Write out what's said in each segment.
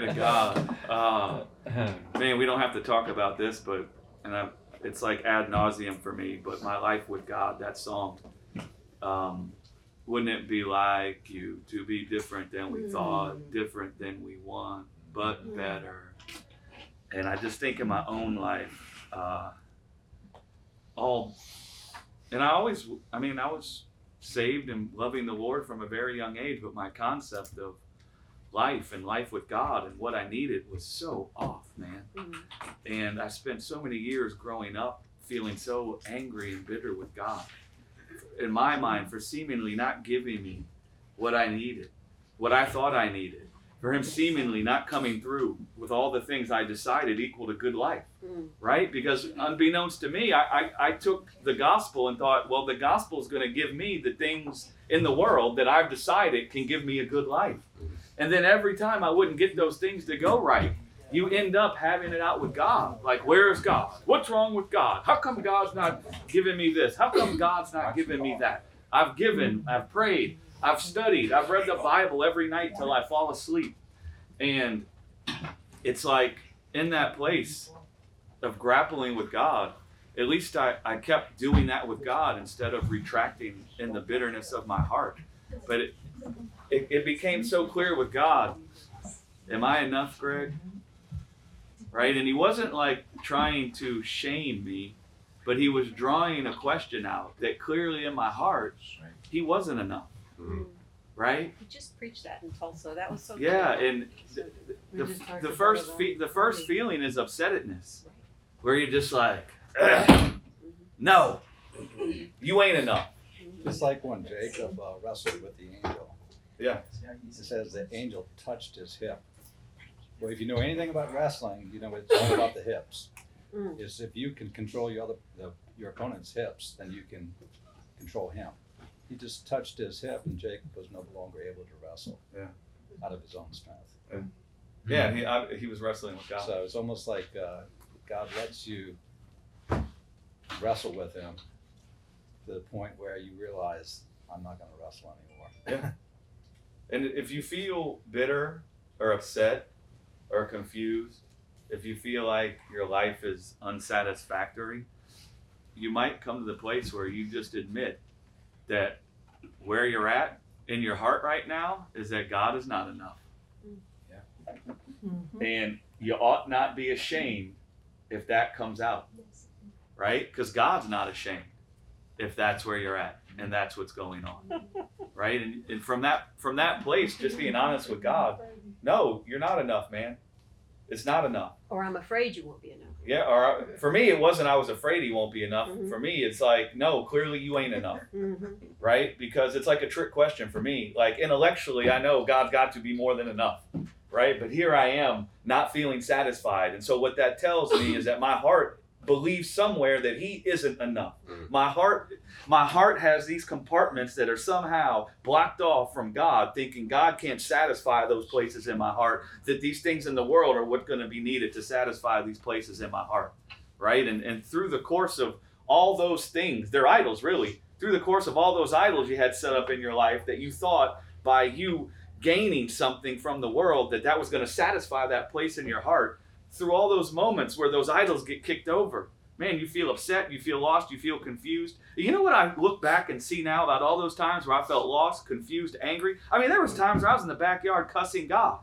Glory to God. Uh, man, we don't have to talk about this, but and I, it's like ad nauseam for me. But my life with God, that song. Um, wouldn't it be like you to be different than we thought, different than we want, but better? And I just think in my own life, uh, all, and I always, I mean, I was saved and loving the Lord from a very young age, but my concept of life and life with God and what I needed was so off, man. Mhm. And I spent so many years growing up feeling so angry and bitter with God. In my mind, for seemingly not giving me what I needed, what I thought I needed, for Him seemingly not coming through with all the things I decided equaled a good life, Mm. right? Because unbeknownst to me, I, I, I took the gospel and thought, well, the gospel is going to give me the things in the world that I've decided can give me a good life. And then every time I wouldn't get those things to go right, you end up having it out with God. Like, where's God? What's wrong with God? How come God's not giving me this? How come God's not giving me that? I've given, I've prayed, I've studied, I've read the Bible every night till I fall asleep. And it's like in that place of grappling with God, at least I, I kept doing that with God instead of retracting in the bitterness of my heart. But it, it, it became so clear with God. Am I enough, Greg? Right? And he wasn't like trying to shame me, but he was drawing a question out that clearly in my heart, he wasn't enough. Right? He just preached that in Tulsa. That was so Yeah, good. and the, the, the first fe- the first feeling is upsetness, Right. where you're just like, "Ugh, no, you ain't enough. Just like when Jacob uh, wrestled with the angel. Yeah. It says the angel touched his hip. Well, if you know anything about wrestling, you know it's all about the hips. Mm. Is if you can control your other the, your opponent's hips, then you can control him. He just touched his hip, and Jacob was no longer able to wrestle. Yeah. Out of his own strength. Yeah, he I, he was wrestling with God. So it's almost like uh, God lets you wrestle with him to the point where you realize I'm not going to wrestle anymore. And if you feel bitter or upset or confused, if you feel like your life is unsatisfactory, you might come to the place where you just admit that where you're at in your heart right now is that God is not enough. Mhm. And you ought not be ashamed if that comes out, right? Because God's not ashamed if that's where you're at and that's what's going on, right? And, and from that from that place, just being honest with God, no, you're not enough, man. It's not enough. Or I'm afraid you won't be enough. Yeah, or for me, it wasn't. I was afraid he won't be enough. Mhm. For me, it's like, no, clearly you ain't enough, Mm-hmm. right? Because it's like a trick question for me. Like intellectually, I know God's got to be more than enough, right? But here I am, not feeling satisfied, and so what that tells me is that my heart believes somewhere that He isn't enough. Mm. My heart, my heart has these compartments that are somehow blocked off from God, thinking God can't satisfy those places in my heart. That these things in the world are what's going to be needed to satisfy these places in my heart, right? And and through the course of all those things, they're idols, really. Through the course of all those idols you had set up in your life that you thought by you gaining something from the world that that was going to satisfy that place in your heart. Through all those moments where those idols get kicked over, man, you feel upset, you feel lost, you feel confused. You know what I look back and see now about all those times where I felt lost, confused, angry? I mean, there was times where I was in the backyard cussing God.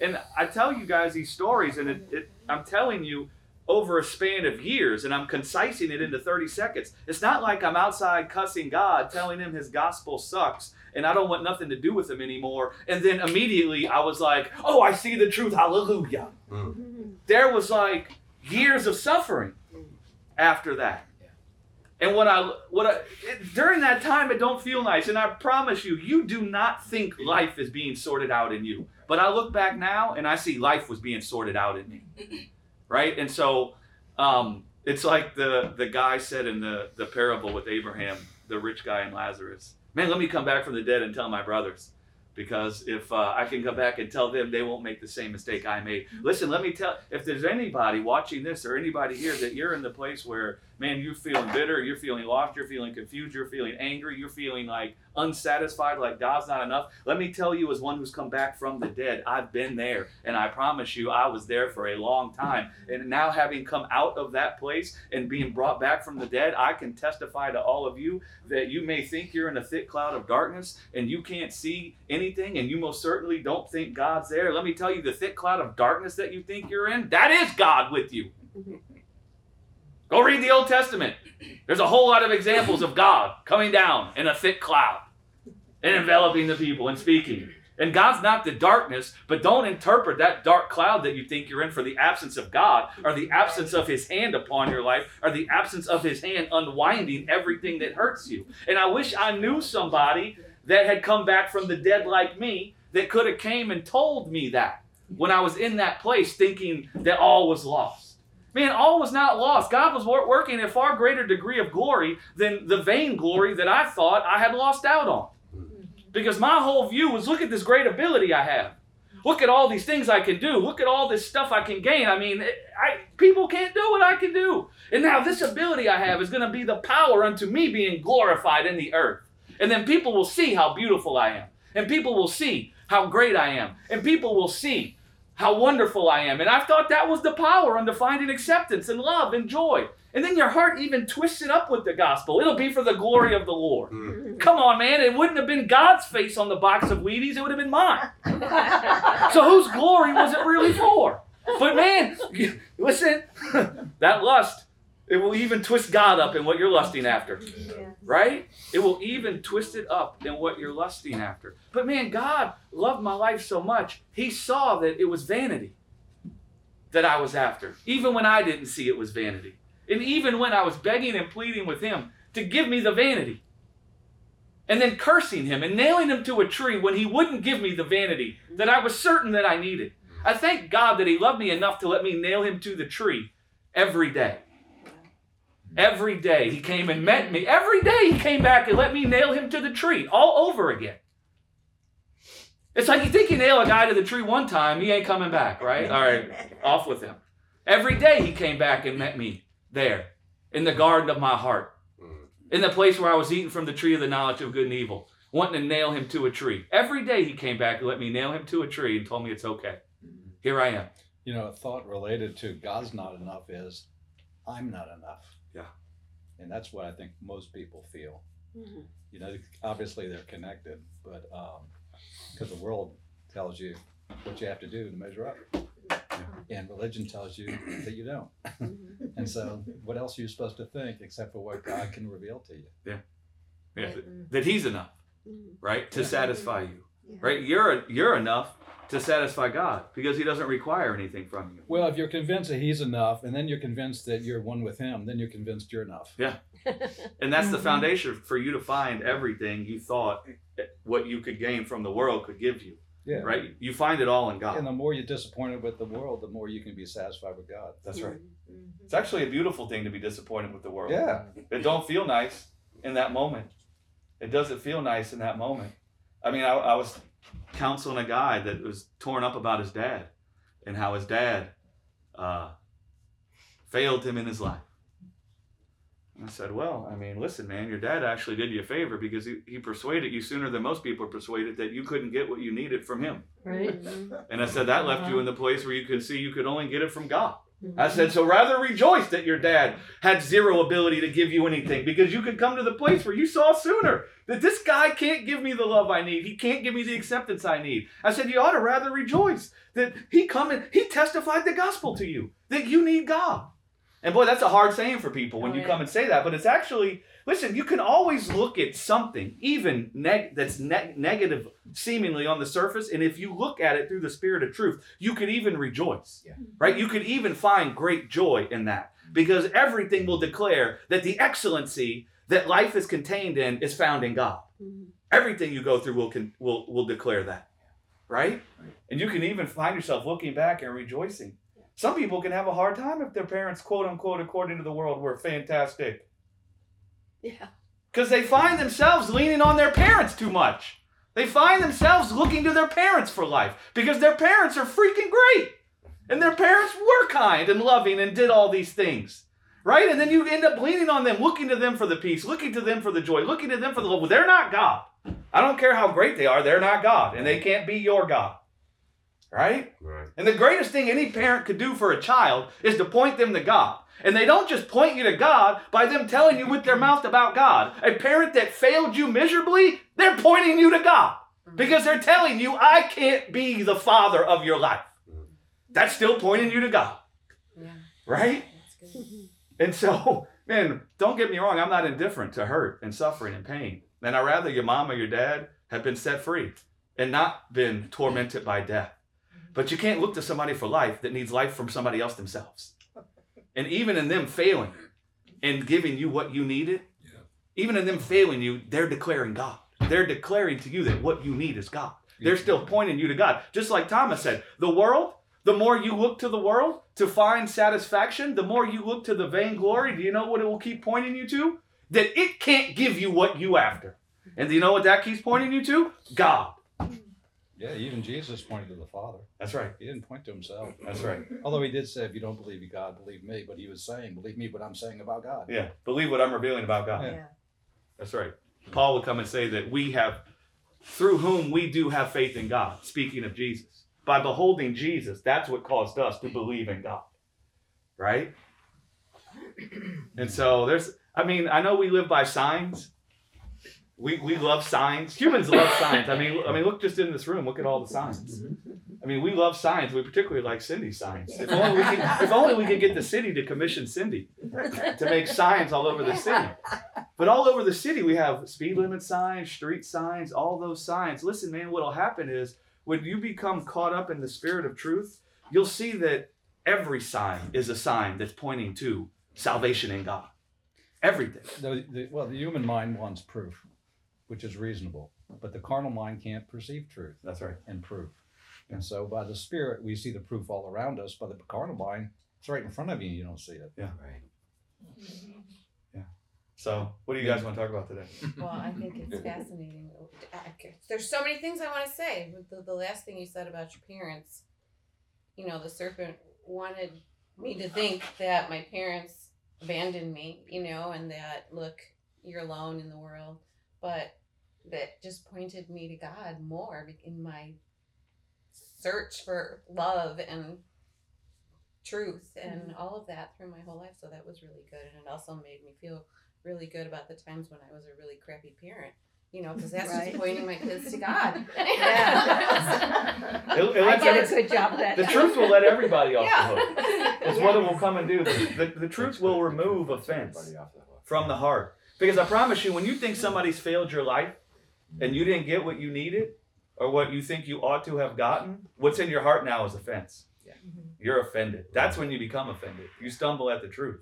And I tell you guys these stories, and it, it, I'm telling you over a span of years, and I'm concising it into 30 seconds. It's not like I'm outside cussing God, telling him his gospel sucks, and I don't want nothing to do with him anymore. And then immediately I was like, oh, I see the truth, hallelujah. Mm-hmm. There was like years of suffering after that. And what I what I, it, during that time it don't feel nice, and I promise you, you do not think life is being sorted out in you. But I look back now and I see life was being sorted out in me, right? And so um, it's like the the guy said in the the parable with Abraham, the rich guy and Lazarus. Man, let me come back from the dead and tell my brothers, because if uh, I can come back and tell them, they won't make the same mistake I made. Listen, let me tell. If there's anybody watching this or anybody here that you're in the place where, man, you're feeling bitter, you're feeling lost, you're feeling confused, you're feeling angry, you're feeling like unsatisfied, like God's not enough, let me tell you, as one who's come back from the dead, I've been there. And I promise you, I was there for a long time. And now, having come out of that place and being brought back from the dead, I can testify to all of you that you may think you're in a thick cloud of darkness and you can't see anything, and you most certainly don't think God's there. Let me tell you, the thick cloud of darkness that you think you're in, that is God with you. Go read the Old Testament. There's a whole lot of examples of God coming down in a thick cloud and enveloping the people and speaking. And God's not the darkness, but don't interpret that dark cloud that you think you're in for the absence of God or the absence of His hand upon your life or the absence of His hand unwinding everything that hurts you. And I wish I knew somebody that had come back from the dead like me that could have came and told me that when I was in that place thinking that all was lost. Man, all was not lost. God was wor- working a far greater degree of glory than the vain glory that I thought I had lost out on. Because my whole view was look at this great ability I have. Look at all these things I can do. Look at all this stuff I can gain. I mean, I, people can't do what I can do. And now this ability I have is going to be the power unto me being glorified in the earth. And then people will see how beautiful I am. And people will see how great I am. And people will see how wonderful I am. And I thought that was the power unto finding acceptance and love and joy. And then your heart even twists it up with the gospel. It'll be for the glory of the Lord. Mm. Come on, man. It wouldn't have been God's face on the box of Wheaties, it would have been mine. So whose glory was it really for? But man, listen, that lust, it will even twist God up in what you're lusting after. Right? It will even twist it up in what you're lusting after. But man, God loved my life so much, He saw that it was vanity that I was after. Even when I didn't see it was vanity. And even when I was begging and pleading with Him to give me the vanity. And then cursing Him and nailing Him to a tree when He wouldn't give me the vanity that I was certain that I needed. I thank God that He loved me enough to let me nail Him to the tree every day. Every day he came and met me. Every day he came back and let me nail him to the tree all over again. It's like you think you nail a guy to the tree one time, he ain't coming back, right? All right, off with him. Every day he came back and met me there in the garden of my heart, in the place where I was eating from the tree of the knowledge of good and evil, wanting to nail him to a tree. Every day he came back and let me nail him to a tree and told me it's okay. Here I am. You know, a thought related to God's not enough is I'm not enough. Yeah. And that's what I think most people feel. Mhm. You know, obviously they're connected, but because the world tells you what you have to do to measure up, and religion tells you that you don't. Mhm. And so, what else are you supposed to think except for what God can reveal to you? Yeah, Mhm. that he's enough, Mhm. right? To Yeah. satisfy you. Yeah. Right? You're you're enough to satisfy God because he doesn't require anything from you. Well, if you're convinced that He's enough, and then you're convinced that you're one with Him, then you're convinced you're enough. Yeah, and that's the Mhm. foundation for you to find everything you thought what you could gain from the world could give you. Yeah. Right? You find it all in God. And the more you're disappointed with the world, the more you can be satisfied with God. That's right. Mhm. It's actually a beautiful thing to be disappointed with the world. Yeah. It don't feel nice in that moment. It doesn't feel nice in that moment. I mean, I, I was counseling a guy that was torn up about his dad and how his dad uh, failed him in his life. And I said, Well, I mean, listen, man, your dad actually did you a favor because he, he persuaded you sooner than most people are persuaded that you couldn't get what you needed from him. Right. And I said, That left you in the place where you could see you could only get it from God. I said, so rather rejoice that your dad had zero ability to give you anything because you could come to the place where you saw sooner that this guy can't give me the love I need. He can't give me the acceptance I need. I said, you ought to rather rejoice that he come and he testified the gospel to you that you need God. And boy, that's a hard saying for people when Oh, you yeah. come and say that, but it's actually listen. You can always look at something, even neg- that's ne- negative, seemingly on the surface, and if you look at it through the spirit of truth, you could even rejoice. Yeah. Right? You could even find great joy in that because everything will declare that the excellency that life is contained in is found in God. Mhm. Everything you go through will con- will will declare that, right? And you can even find yourself looking back and rejoicing. Some people can have a hard time if their parents, quote unquote, according to the world, were fantastic Yeah. because they find themselves leaning on their parents too much. They find themselves looking to their parents for life because their parents are freaking great. And their parents were kind and loving and did all these things. right? And then you end up leaning on them, looking to them for the peace, looking to them for the joy, looking to them for the love. Well, they're not God. I don't care how great they are, they're not God, and they can't be your God. Right? Right. And the greatest thing any parent could do for a child is to point them to God. And they don't just point you to God by them telling you with their mouth about God. A parent that failed you miserably, they're pointing you to God because they're telling you, I can't be the father of your life. That's still pointing you to God, Yeah. right? And so, man, don't get me wrong, I'm not indifferent to hurt and suffering and pain. And I'd rather your mom or your dad have been set free and not been tormented by death. Mm-hmm. But you can't look to somebody for life that needs life from somebody else themselves. And even in them failing and giving you what you needed, Yeah. even in them failing you, they're declaring God. They're declaring to you that what you need is God. They're still pointing you to God. Just like Thomas said, the world, the more you look to the world to find satisfaction, the more you look to the vainglory, do you know what it will keep pointing you to? That it can't give you what you after. And do you know what that keeps pointing you to? God. Mm. Yeah, even Jesus pointed to the Father. That's right. He didn't point to himself. That's right. Although he did say, if you don't believe in God, believe me. But he was saying, believe me what I'm saying about God. Yeah. Believe what I'm revealing about God. Yeah. Yeah. That's right. Paul would come and say that we have, through whom we do have faith in God, speaking of Jesus. By beholding Jesus, that's what caused us to believe in God. Right? And so there's, I mean, I know we live by signs. We, we love signs. Humans love signs. I mean, I mean, look just in this room. Look at all the signs. I mean, we love signs. We particularly like Cindy's signs. If only we could, if only we could get the city to commission Cindy to make signs all over the city. But all over the city, we have speed limit signs, street signs, all those signs. Listen, man, what'll happen is when you become caught up in the spirit of truth, you'll see that every sign is a sign that's pointing to salvation in God. Everything. The, the, well, the human mind wants proof, which is reasonable. But the carnal mind can't perceive truth That's right. and proof. And so by the Spirit, we see the proof all around us. By the carnal mind, it's right in front of you, and you don't see it. Yeah. Right. Yeah. So, what do you guys want to talk about today? Well, I think it's fascinating. There's so many things I want to say. The, the last thing you said about your parents, you know, the serpent wanted me to think that my parents abandoned me, you know, and that, look, you're alone in the world. But that just pointed me to God more in my search for love and truth and mm-hmm. all of that through my whole life. So that was really good. And it also made me feel really good about the times when I was a really crappy parent. You know, because that's Right. just pointing my kids to God. Yeah. It, it I lets did every- a good job that the truth will let everybody off yeah. the hook. It's what it will come and do. The, the truth will remove offense from the heart. Because I promise you, when you think somebody's failed your life and you didn't get what you needed or what you think you ought to have gotten, what's in your heart now is offense. Mm-hmm. You're offended. That's when you become offended. You stumble at the truth,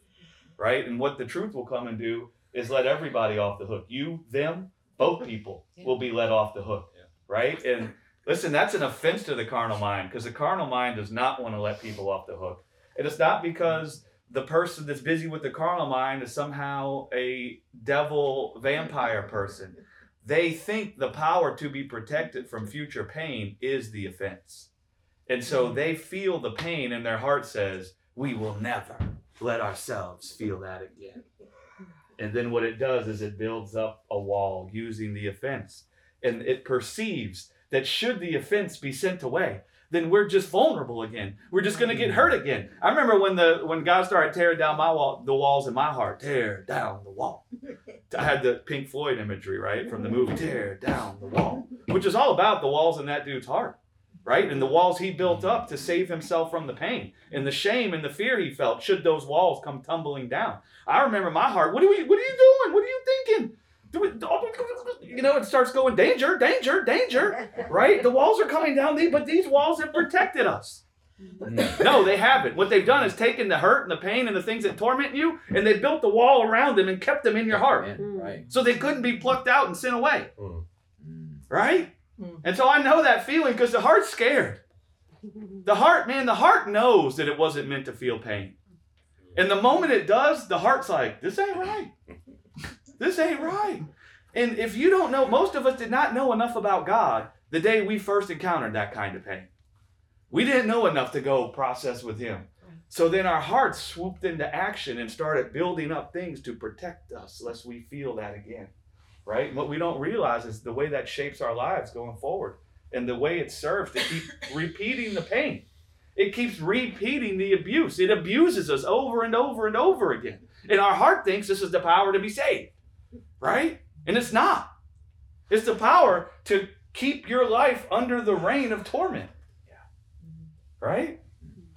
right? And what the truth will come and do is let everybody off the hook. You, them, both people will be let off the hook, Yeah. right? And listen, that's an offense to the carnal mind because the carnal mind does not want to let people off the hook. And it's not because the person that's busy with the carnal mind is somehow a devil vampire person. They think the power to be protected from future pain is the offense. And so mm-hmm. they feel the pain and their heart says, We will never let ourselves feel that again. And then what it does is it builds up a wall using the offense. And it perceives that should the offense be sent away, then we're just vulnerable again. We're just gonna get mm. hurt again. I remember when the when God started tearing down my wall, the walls in my heart, tear down the wall. I had the Pink Floyd imagery, right, from the movie Tear Down the Wall, which is all about the walls in that dude's heart, right? And the walls he built up to save himself from the pain and the shame and the fear he felt should those walls come tumbling down. I remember my heart. What are we? What are you doing? What are you thinking? Do it, you know, it starts going danger, danger, danger. Right? The walls are coming down, but these walls have protected us. No, they haven't. What they've done is taken the hurt and the pain and the things that torment you, and they built the wall around them and kept them in your heart, Right. so they couldn't be plucked out and sent away. Mm. Right? Mm. And so I know that feeling because the heart's scared. The heart, man, the heart knows that it wasn't meant to feel pain. And the moment it does, the heart's like, this ain't right. This ain't right. And if you don't know, most of us did not know enough about God the day we first encountered that kind of pain. We didn't know enough to go process with Him. So then our hearts swooped into action and started building up things to protect us lest we feel that again. Right? And what we don't realize is the way that shapes our lives going forward and the way it serves to keep repeating the pain. It keeps repeating the abuse. It abuses us over and over and over again. And our heart thinks this is the power to be saved. Right? And it's not. It's the power to keep your life under the reign of torment. Yeah. Right?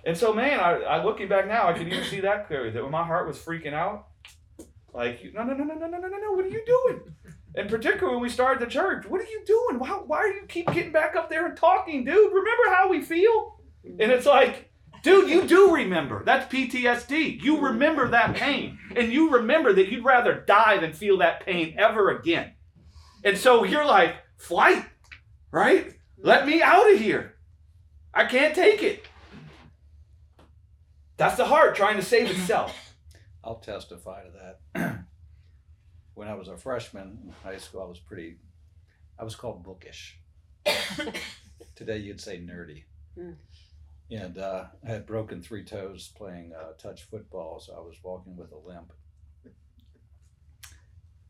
And so, man, I, I looking back now, I can even see that clearly. That when my heart was freaking out, like, no, no, no, no, no, no, no, no, no, what are you doing? And particularly when we started the church, what are you doing? Why, why are you keep getting back up there and talking, dude? Remember how we feel? And it's like, dude, you do remember. That's PTSD. You remember that pain, and you remember that you'd rather die than feel that pain ever again. And so you're like, flight, right? Let me out of here. I can't take it. That's the heart trying to save itself. I'll testify to that. when I was a freshman in high school, I was pretty, I was called bookish. Today you'd say nerdy. Mm. And uh, I had broken three toes playing uh, touch football, so I was walking with a limp.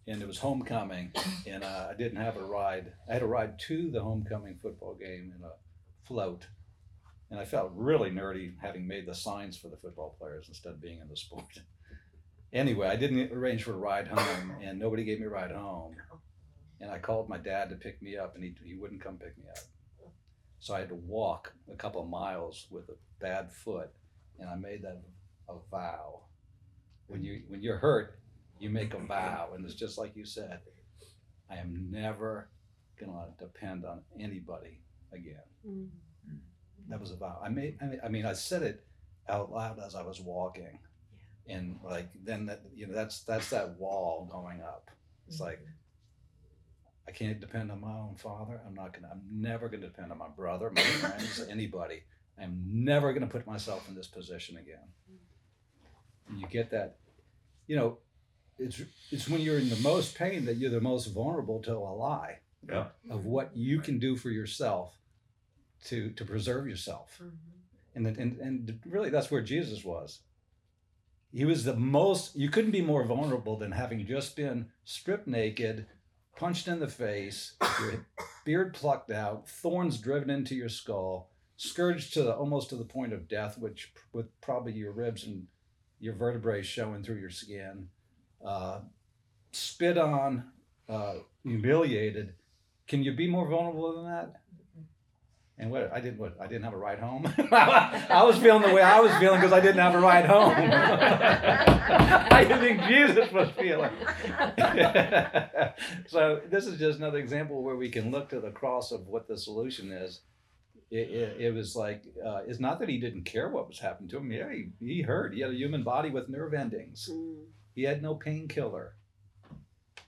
And it was homecoming, and uh, I didn't have a ride. I had a ride to the homecoming football game in a float. And I felt really nerdy having made the signs for the football players instead of being in the sport. Anyway, I didn't arrange for a ride home, and nobody gave me a ride home. And I called my dad to pick me up, and he, he wouldn't come pick me up. So I had to walk a couple of miles with a bad foot, and I made that a vow. When you when you're hurt, you make a vow, and it's just like you said. I am never gonna depend on anybody again. Mm-hmm. That was a vow. I made. I mean, I mean, I said it out loud as I was walking, and like then that you know that's that's that wall going up. It's like I can't depend on my own father. I'm not gonna. I'm never gonna depend on my brother, my friends, anybody. I'm never gonna put myself in this position again. And you get that, you know, it's it's when you're in the most pain that you're the most vulnerable to a lie Yeah. of what you can do for yourself to to preserve yourself. Mm-hmm. And, then- and and really that's where Jesus was. He was the most you couldn't be more vulnerable than having just been stripped naked, punched in the face, your beard plucked out, thorns driven into your skull, scourged to the, almost to the point of death, which with probably your ribs and your vertebrae showing through your skin, uh, spit on, uh, humiliated. Can you be more vulnerable than that? And what I did, what I didn't have a ride home. I was feeling the way I was feeling because I didn't have a ride home. I didn't think Jesus was feeling. so this is just another example where we can look to the cross of what the solution is. It, it, it was like uh, it's not that he didn't care what was happening to him. Yeah, he, he heard. He had a human body with nerve endings. He had no painkiller.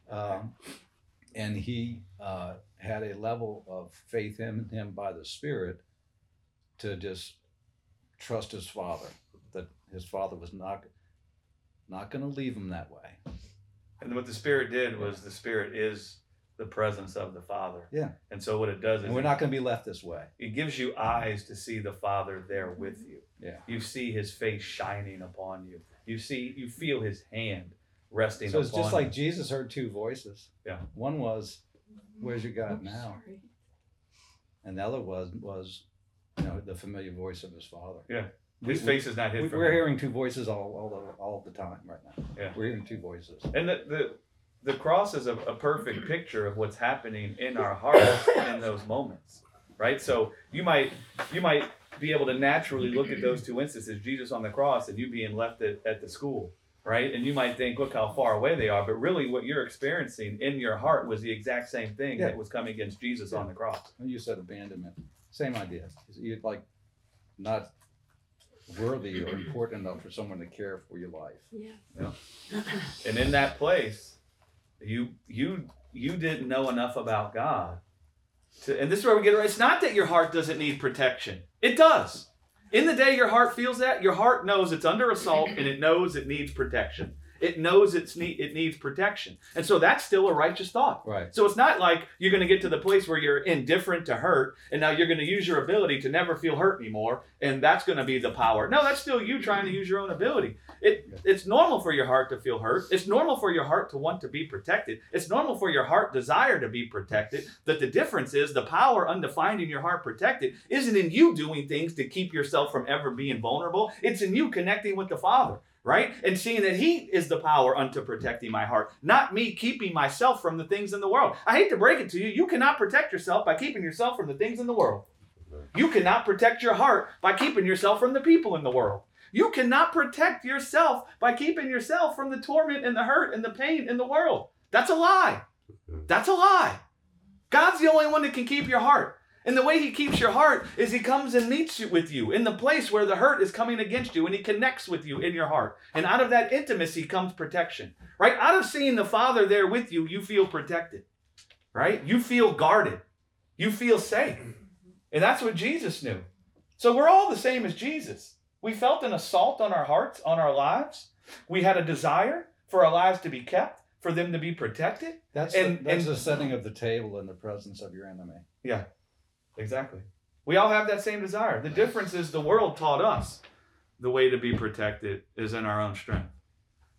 Um, and he uh, had a level of faith in him by the Spirit to just trust his father, that his father was not not going to leave him that way. And what the Spirit did was the Spirit is the presence of the Father. Yeah. And so what it does is And we're not going to be left this way. it gives you eyes to see the Father there with you. Yeah. You see His face shining upon you. You see, you feel His hand resting So it's upon just like you. Jesus heard two voices. Yeah. One was, "Where's your God now?" And the other was was, you know, the familiar voice of his father. Yeah. We- His face is not we, hid we're him. hearing two voices all all the, all the time right now. Yeah. We're hearing two voices. And the, the the cross is a, a perfect picture of what's happening in our hearts in those moments, right? So you might you might be able to naturally look at those two instances, Jesus on the cross and you being left at, at the school, right? And you might think, look how far away they are, but really what you're experiencing in your heart was the exact same thing Yeah. that was coming against Jesus on the cross. You said abandonment, same idea. You're like not worthy or important enough for someone to care for your life. Yeah. And in that place, you you you didn't know enough about God. To, and this is where we get it right. It's not that your heart doesn't need protection. It does. In the day your heart feels that, your heart knows it's under assault and it knows it needs protection. It knows it's need, it needs protection. And so that's still a righteous thought. Right. So it's not like you're going to get to the place where you're indifferent to hurt and now you're going to use your ability to never feel hurt anymore and that's going to be the power. No, that's still you trying to use your own ability. It it's normal for your heart to feel hurt. It's normal for your heart to want to be protected. It's normal for your heart desire to be protected. That the difference is the power undefined in your heart protected isn't in you doing things to keep yourself from ever being vulnerable. It's in you connecting with the Father right? And seeing that He is the power unto protecting my heart, not me keeping myself from the things in the world. I hate to break it to you, you cannot protect yourself by keeping yourself from the things in the world. You cannot protect your heart by keeping yourself from the people in the world. You cannot protect yourself by keeping yourself from the torment and the hurt and the pain in the world. That's a lie. That's a lie. God's the only one that can keep your heart. And the way he keeps your heart is he comes and meets you with you in the place where the hurt is coming against you and he connects with you in your heart. And out of that intimacy comes protection. Right? Out of seeing the Father there with you, you feel protected. Right? You feel guarded. You feel safe. And that's what Jesus knew. So we're all the same as Jesus. We felt an assault on our hearts, on our lives. We had a desire for our lives to be kept, for them to be protected. That's And- the, that's and- the setting of the table in the presence of your enemy. Exactly. We all have that same desire. The difference is the world taught us the way to be protected is in our own strength.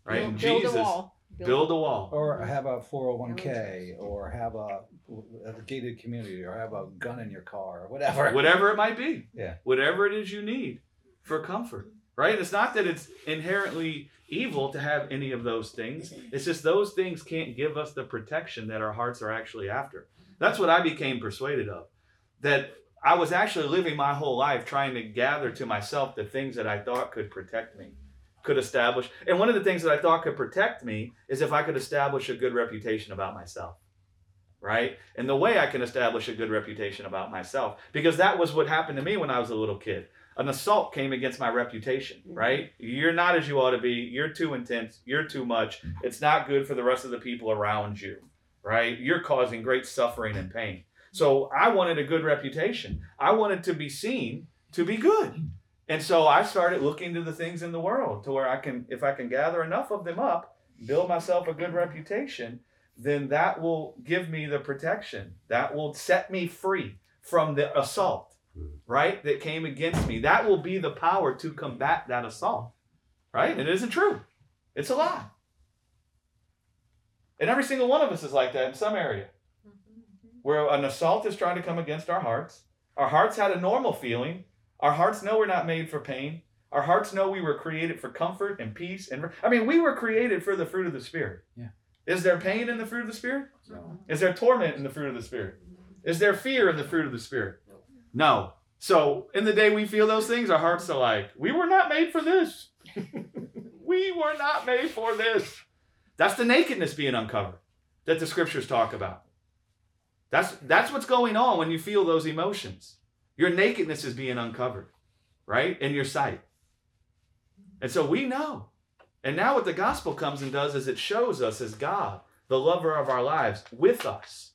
Right? Build, And build Jesus a wall. build a wall. Or have a 401k, or have a, a gated community, or have a gun in your car, or whatever. Whatever it might be. Yeah. Whatever it is you need for comfort. Right? It's not that it's inherently evil to have any of those things. It's just those things can't give us the protection that our hearts are actually after. That's what I became persuaded of. That I was actually living my whole life trying to gather to myself the things that I thought could protect me, could establish. And one of the things that I thought could protect me is if I could establish a good reputation about myself. Right? And the way I can establish a good reputation about myself, because that was what happened to me when I was a little kid. An assault came against my reputation, mm-hmm. right? You're not as you ought to be. You're too intense. You're too much. It's not good for the rest of the people around you, right? You're causing great suffering and pain. So I wanted a good reputation. I wanted to be seen to be good. And so I started looking to the things in the world to where I can, if I can gather enough of them up, build myself a good reputation, then that will give me the protection. That will set me free from the assault, right? That came against me. That will be the power to combat that assault, right? It isn't true. It's a lie. And every single one of us is like that in some area where an assault is trying to come against our hearts. Our hearts had a normal feeling. Our hearts know we're not made for pain. Our hearts know we were created for comfort and peace. And I mean, we were created for the fruit of the Spirit. Yeah. Is there pain in the fruit of the Spirit? No. Is there torment in the fruit of the Spirit? Is there fear in the fruit of the Spirit? No. So, in the day we feel those things, our hearts are like, we were not made for this. we were not made for this. That's the nakedness being uncovered that the scriptures talk about. That's that's what's going on when you feel those emotions. Your nakedness is being uncovered, right? In your sight. And so we know. And now what the gospel comes and does is it shows us as God, the lover of our lives, with us,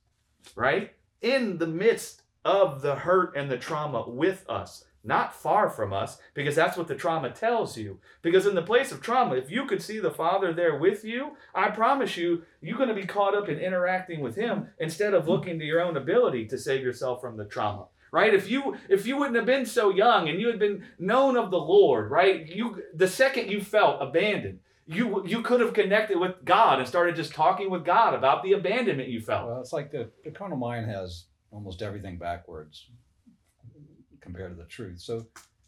right? In the midst of the hurt and the trauma with us, not far from us, because that's what the trauma tells you. Because in the place of trauma, if you could see the Father there with you, I promise you, you're going to be caught up in interacting with Him instead of looking to your own ability to save yourself from the trauma. Right? If you if you wouldn't have been so young and you had been known of the Lord, right? You the second you felt abandoned, you you could have connected with God and started just talking with God about the abandonment you felt. Well, it's like the, the carnal mind has almost everything backwards compared to the truth. So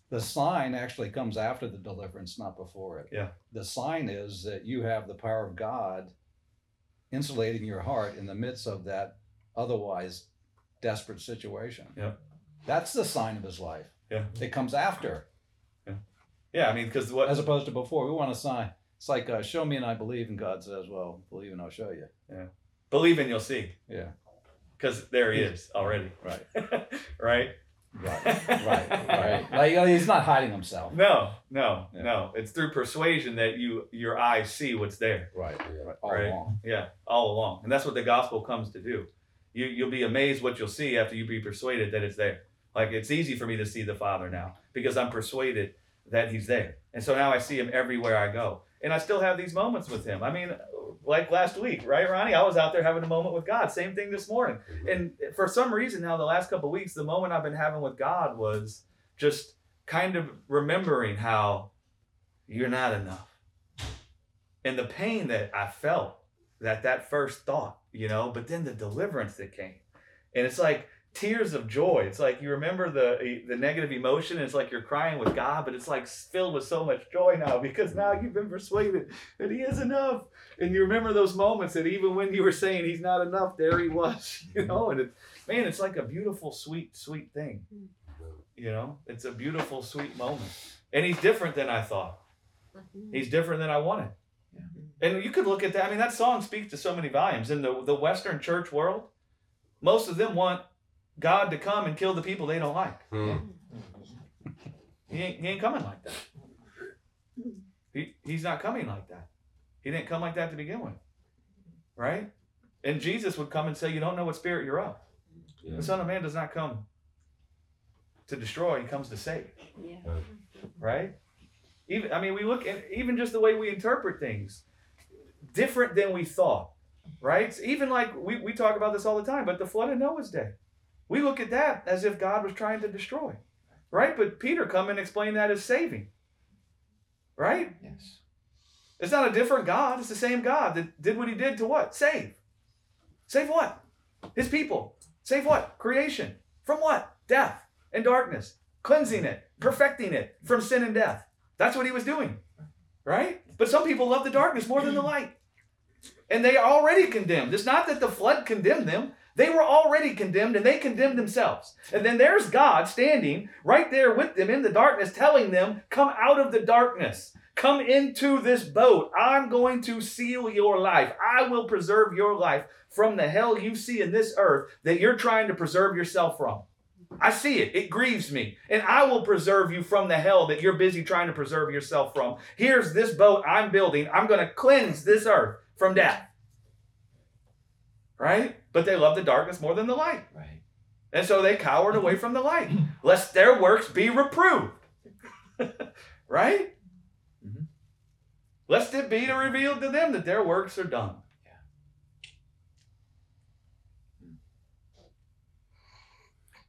the sign actually comes after the deliverance, not before it. Yeah. The sign is that you have the power of God insulating your heart in the midst of that otherwise desperate situation. Yeah. That's the sign of his life. Yeah. It comes after, Yeah, Yeah, I mean, because what as opposed to before. We want a sign. It's like, uh, show me and I believe, and God says, well, believe and I'll show you. Yeah. Believe and you'll see. Yeah. Because there he is already. Right. right? Right. Right. Right. Like, he's not hiding himself. No, no, Yeah. no. It's through persuasion that you your eyes see what's there. Right. right. All Right. along. Yeah, all along. And that's what the gospel comes to do. You you'll be amazed what you'll see after you be persuaded that it's there. Like it's easy for me to see the Father now because I'm persuaded that he's there. And so now I see him everywhere I go. And I still have these moments with him. I mean, like last week, right, Ronnie? I was out there having a moment with God. Same thing this morning. Mm-hmm. And for some reason now, the last couple of weeks, the moment I've been having with God was just kind of remembering how you're not enough. And the pain that I felt that that first thought, you know, but then the deliverance that came. And it's like tears of joy. It's like you remember the the negative emotion. It's like you're crying with God, but it's like filled with so much joy now because now you've been persuaded that He is enough. And you remember those moments that even when you were saying He's not enough, there He was. You know, and it, man, it's like a beautiful, sweet, sweet thing. You know, it's a beautiful, sweet moment. And He's different than I thought. He's different than I wanted. And you could look at that. I mean, that song speaks to so many volumes. In the, the Western church world, most of them want God to come and kill the people they don't like. Hmm. He ain't, he ain't coming like that. He, he's not coming like that. He didn't come like that to begin with. Right? And Jesus would come and say, You don't know what spirit you're of. Yeah. The Son of Man does not come to destroy, he comes to save. Yeah. Right? Even I mean, we look at even just the way we interpret things, different than we thought. Right? Even like we, we talk about this all the time, but the flood of Noah's day. We look at that as if God was trying to destroy. Right? But Peter come and explain that as saving. Right? Yes. It's not a different God. It's the same God that did what he did to what? Save. Save what? His people. Save what? Creation. From what? Death and darkness. Cleansing it, perfecting it from sin and death. That's what he was doing. Right? But some people love the darkness more than the light. And they are already condemned. It's not that the flood condemned them. They were already condemned and they condemned themselves. And then there's God standing right there with them in the darkness, telling them, Come out of the darkness. Come into this boat. I'm going to seal your life. I will preserve your life from the hell you see in this earth that you're trying to preserve yourself from. I see it. It grieves me. And I will preserve you from the hell that you're busy trying to preserve yourself from. Here's this boat I'm building. I'm going to cleanse this earth from death. Right? But they love the darkness more than the light. Right. And so they cowered away from the light, lest their works be reproved. right? Mm-hmm. Lest it be revealed to them that their works are done. Yeah.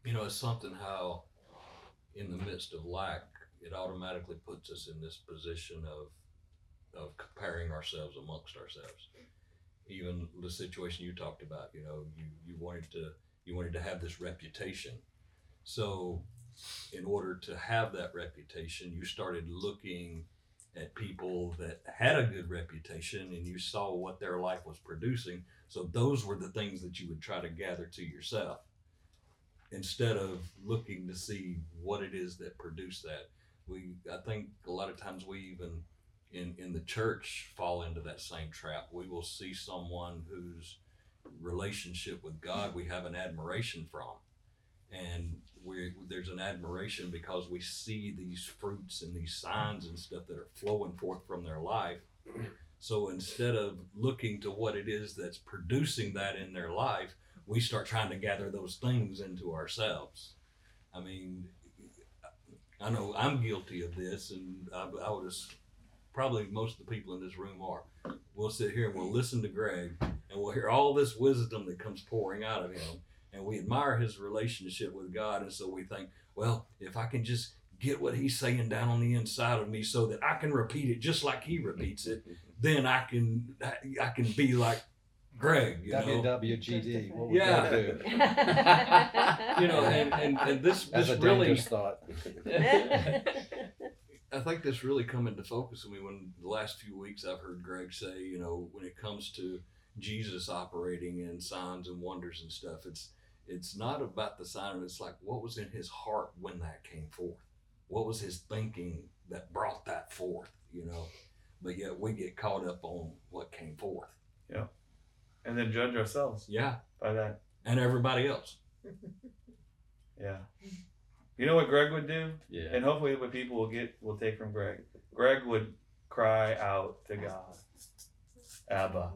You know, it's something how, in the midst of lack, it automatically puts us in this position of of comparing ourselves amongst ourselves. Even the situation you talked about, you know, you, you wanted to you wanted to have this reputation. So in order to have that reputation, you started looking at people that had a good reputation and you saw what their life was producing. So those were the things that you would try to gather to yourself instead of looking to see what it is that produced that. We, I think a lot of times we even in, in the church fall into that same trap. We will see someone whose relationship with God we have an admiration from. And we there's an admiration because we see these fruits and these signs and stuff that are flowing forth from their life. So instead of looking to what it is that's producing that in their life, we start trying to gather those things into ourselves. I mean, I know I'm guilty of this, and I, I would probably most of the people in this room are. We'll sit here and we'll listen to Greg, and we'll hear all this wisdom that comes pouring out of him, and we admire his relationship with God, and so we think, well, if I can just get what he's saying down on the inside of me, so that I can repeat it just like he repeats it, then I can I can be like Greg, you know. WWGD. What would Yeah. that do? you know, and, and, and this That's this a really thought. I think this really come into focus. I mean, when the last few weeks I've heard Greg say, you know, when it comes to Jesus operating in signs and wonders and stuff, it's it's not about the sign. It's like what was in his heart when that came forth. What was his thinking that brought that forth? You know, but yet we get caught up on what came forth. Yeah. And then judge ourselves Yeah, by that. and everybody else. Yeah. You know what Greg would do? Yeah. And hopefully what people will get will take from Greg. Greg would cry out to God. Abba.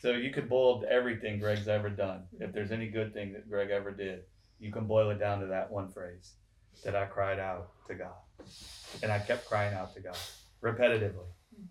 So you could boil everything Greg's ever done. If there's any good thing that Greg ever did, you can boil it down to that one phrase. That I cried out to God. And I kept crying out to God repetitively,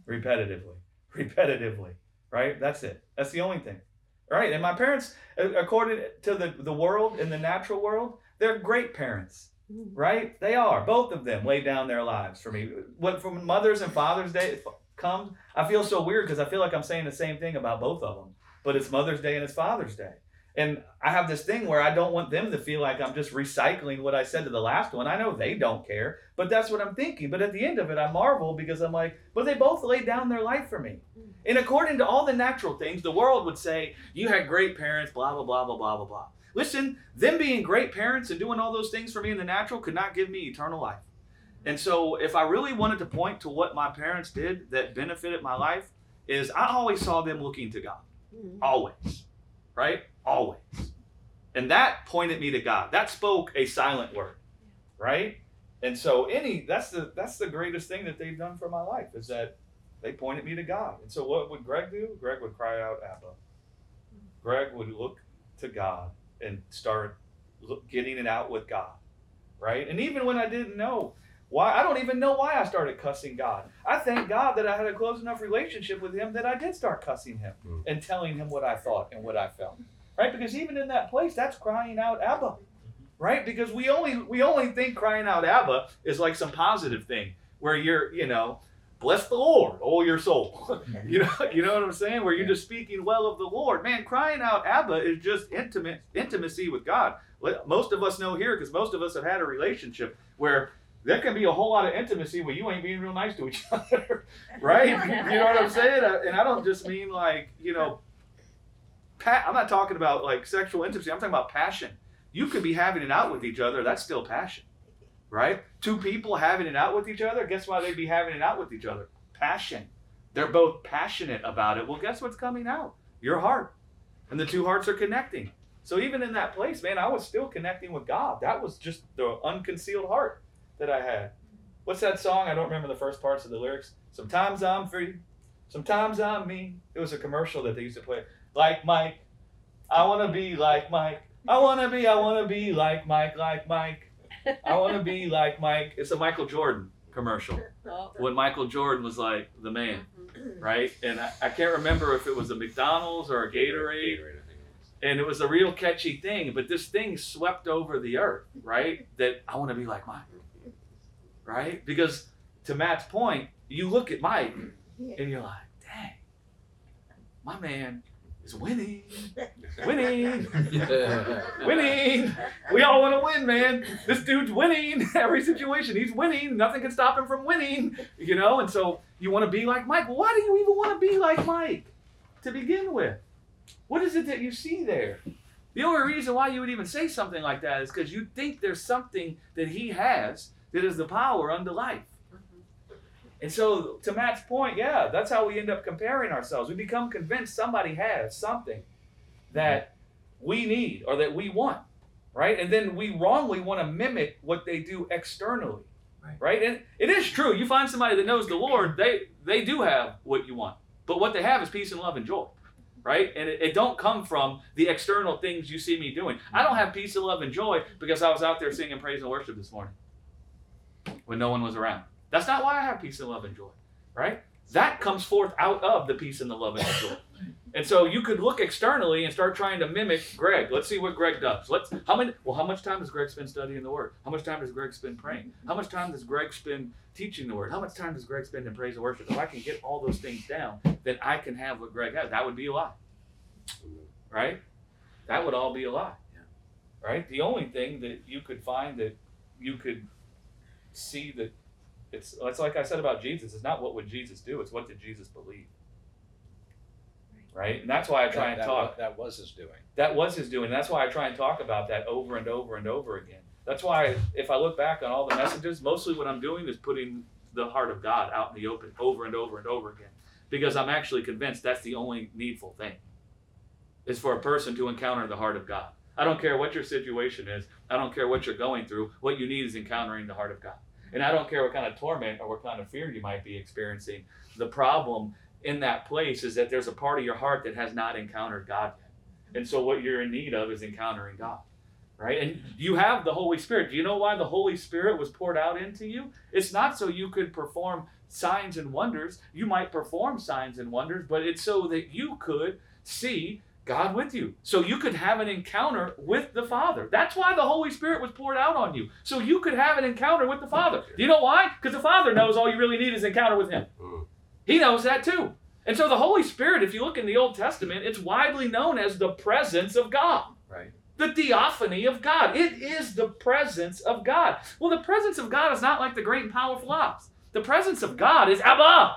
repetitively, repetitively. Right? That's it. That's the only thing. Right? And my parents, according to the, the world, in the natural world, they're great parents. Right? They are. Both of them laid down their lives for me. What from Mother's and Father's Day comes, I feel so weird because I feel like I'm saying the same thing about both of them. But it's Mother's Day and it's Father's Day. And I have this thing where I don't want them to feel like I'm just recycling what I said to the last one. I know they don't care, but that's what I'm thinking. But at the end of it, I marvel because I'm like, but they both laid down their life for me. Mm. And according to all the natural things, the world would say, you had great parents, blah, blah, blah, blah, blah, blah, blah. Listen, them being great parents and doing all those things for me in the natural could not give me eternal life. And so, if I really wanted to point to what my parents did that benefited my life, is I always saw them looking to God. Mm-hmm. Always. Right? Always. And that pointed me to God. That spoke a silent word. Right? And so any that's the that's the greatest thing that they've done for my life is that they pointed me to God. And so what would Greg do? Greg would cry out Abba. Greg would look to God and start getting it out with God. Right? And even when I didn't know why, I don't even know why I started cussing God. I thank God that I had a close enough relationship with Him that I did start cussing Him Mm. and telling Him what I thought and what I felt. Right? Because even in that place, that's crying out Abba. Right? Because we only we only think crying out Abba is like some positive thing where you're, you know, bless the Lord, oh your soul. you know, you know what I'm saying? Where you're just speaking well of the Lord. Man, crying out Abba is just intimate intimacy with God. Most of us know here because most of us have had a relationship where there can be a whole lot of intimacy where you ain't being real nice to each other, right? You know what I'm saying? And I don't just mean like you know, pa- I'm not talking about like sexual intimacy. I'm talking about passion. You could be having it out with each other. That's still passion, right? Two people having it out with each other. Guess why they'd be having it out with each other? Passion. They're both passionate about it. Well, guess what's coming out? Your heart. And the two hearts are connecting. So even in that place, man, I was still connecting with God. That was just the unconcealed heart that I had. What's that song? I don't remember the first parts of the lyrics. Sometimes I'm free, sometimes I'm mean. It was a commercial that they used to play. Like Mike, I want to be like Mike. I want to be, I want to be like Mike, like Mike. I want to be like Mike. It's a Michael Jordan commercial Oh. when Michael Jordan was like the man, mm-hmm. right? And I, I can't remember if it was a McDonald's or a Gatorade, Gatorade, it and it was a real catchy thing. But this thing swept over the earth, right? That I want to be like Mike, right? Because to Matt's point, you look at Mike and you're like, dang, my man is winning, winning, winning. We all want to win, man. This dude's winning every situation. He's winning. Nothing can stop him from winning, you know. And so you want to be like Mike. Why do you even want to be like Mike to begin with? What is it that you see there? The only reason why you would even say something like that is because you think there's something that he has that is the power unto life. And so, to Matt's point, yeah, that's how we end up comparing ourselves. We become convinced somebody has something that we need or that we want, right? And then we wrongly want to mimic what they do externally, Right. And it is true. You find somebody that knows the Lord, they they do have what you want, but what they have is peace and love and joy, right? And it, it don't come from the external things you see me doing. I don't have peace and love and joy because I was out there singing praise and worship this morning when no one was around. That's not why I have peace and love and joy, right? That comes forth out of the peace and the love and the joy. And so you could look externally and start trying to mimic Greg. Let's see what Greg does. Let's how many well how much time does Greg spend studying the word? How much time does Greg spend praying? How much time does Greg spend teaching the word? How much time does Greg spend in praise and worship? If I can get all those things down, then I can have what Greg has. That would be a lie. Right? That would all be a lie. Right? The only thing that you could find that you could see that it's it's like I said about Jesus, it's not what would Jesus do, it's what did Jesus believe. Right? And that's why I try That- and talk That was his doing. that was his doing. That's why I try and talk about that over and over and over again. That's why if I look back on all the messages, mostly what I'm doing is putting the heart of God out in the open over and over and over again. Because I'm actually convinced that's the only needful thing. Is for a person to encounter the heart of God. I don't care what your situation is. I don't care what you're going through. What you need is encountering the heart of God. And I don't care what kind of torment or what kind of fear you might be experiencing. The problem in that place is that there's a part of your heart that has not encountered God yet. And so what you're in need of is encountering God. right? And you have the Holy Spirit. Do you know why the Holy Spirit was poured out into you? It's not so you could perform signs and wonders. You might perform signs and wonders, but it's so that you could see God with you. So you could have an encounter with the Father. That's why the Holy Spirit was poured out on you. So you could have an encounter with the Father. Do you know why? Because the Father knows all you really need is encounter with Him. Mm. He knows that too. And so the Holy Spirit, if you look in the Old Testament, it's widely known as the presence of God. Right. The theophany of God. It is the presence of God. Well, the presence of God is not like the great and powerful Oz. The presence of God is Abba.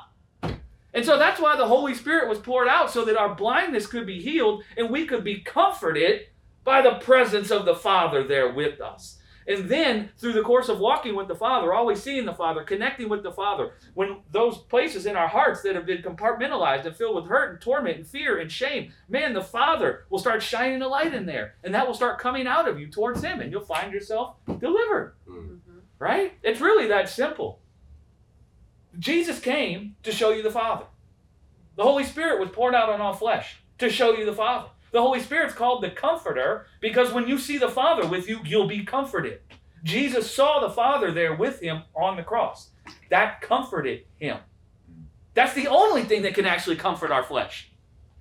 And so that's why the Holy Spirit was poured out so that our blindness could be healed and we could be comforted by the presence of the Father there with us. And then through the course of walking with the Father, always seeing the Father, connecting with the Father, when those places in our hearts that have been compartmentalized and filled with hurt and torment and fear and shame, man, the Father will start shining a light in there. And that will start coming out of you towards Him, and you'll find yourself delivered. Mhm. Right? It's really that simple. Jesus came to show you the Father. The Holy Spirit was poured out on all flesh to show you the Father. The Holy Spirit's called the Comforter because when you see the Father with you, you'll be comforted. Jesus saw the Father there with him on the cross. That comforted him. That's the only thing that can actually comfort our flesh.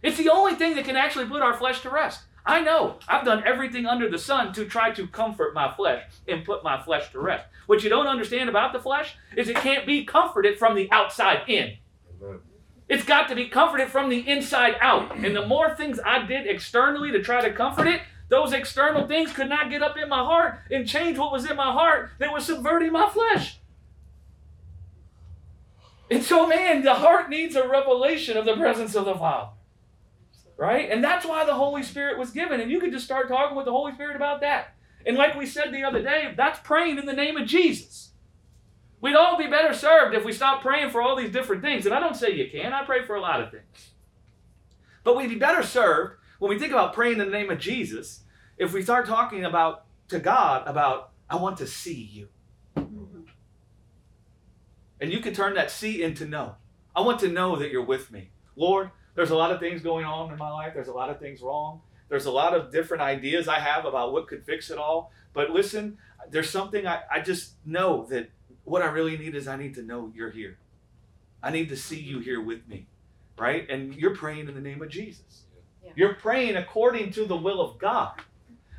It's the only thing that can actually put our flesh to rest. I know I've done everything under the sun to try to comfort my flesh and put my flesh to rest. What you don't understand about the flesh is it can't be comforted from the outside in. Amen. It's got to be comforted from the inside out. And the more things I did externally to try to comfort it, those external things could not get up in my heart and change what was in my heart that was subverting my flesh. And so, man, the heart needs a revelation of the presence of the Father. Right? And that's why the Holy Spirit was given. And you could just start talking with the Holy Spirit about that. And like we said the other day, that's praying in the name of Jesus. We'd all be better served if we stopped praying for all these different things. And I don't say you can, I pray for a lot of things. But we'd be better served when we think about praying in the name of Jesus if we start talking about to God about, I want to see you. And you can turn that see into know. I want to know that you're with me. Lord, there's a lot of things going on in my life. There's a lot of things wrong. There's a lot of different ideas I have about what could fix it all. But listen, there's something I, I just know that what I really need is I need to know you're here. I need to see you here with me. Right? And you're praying in the name of Jesus. Yeah. You're praying according to the will of God.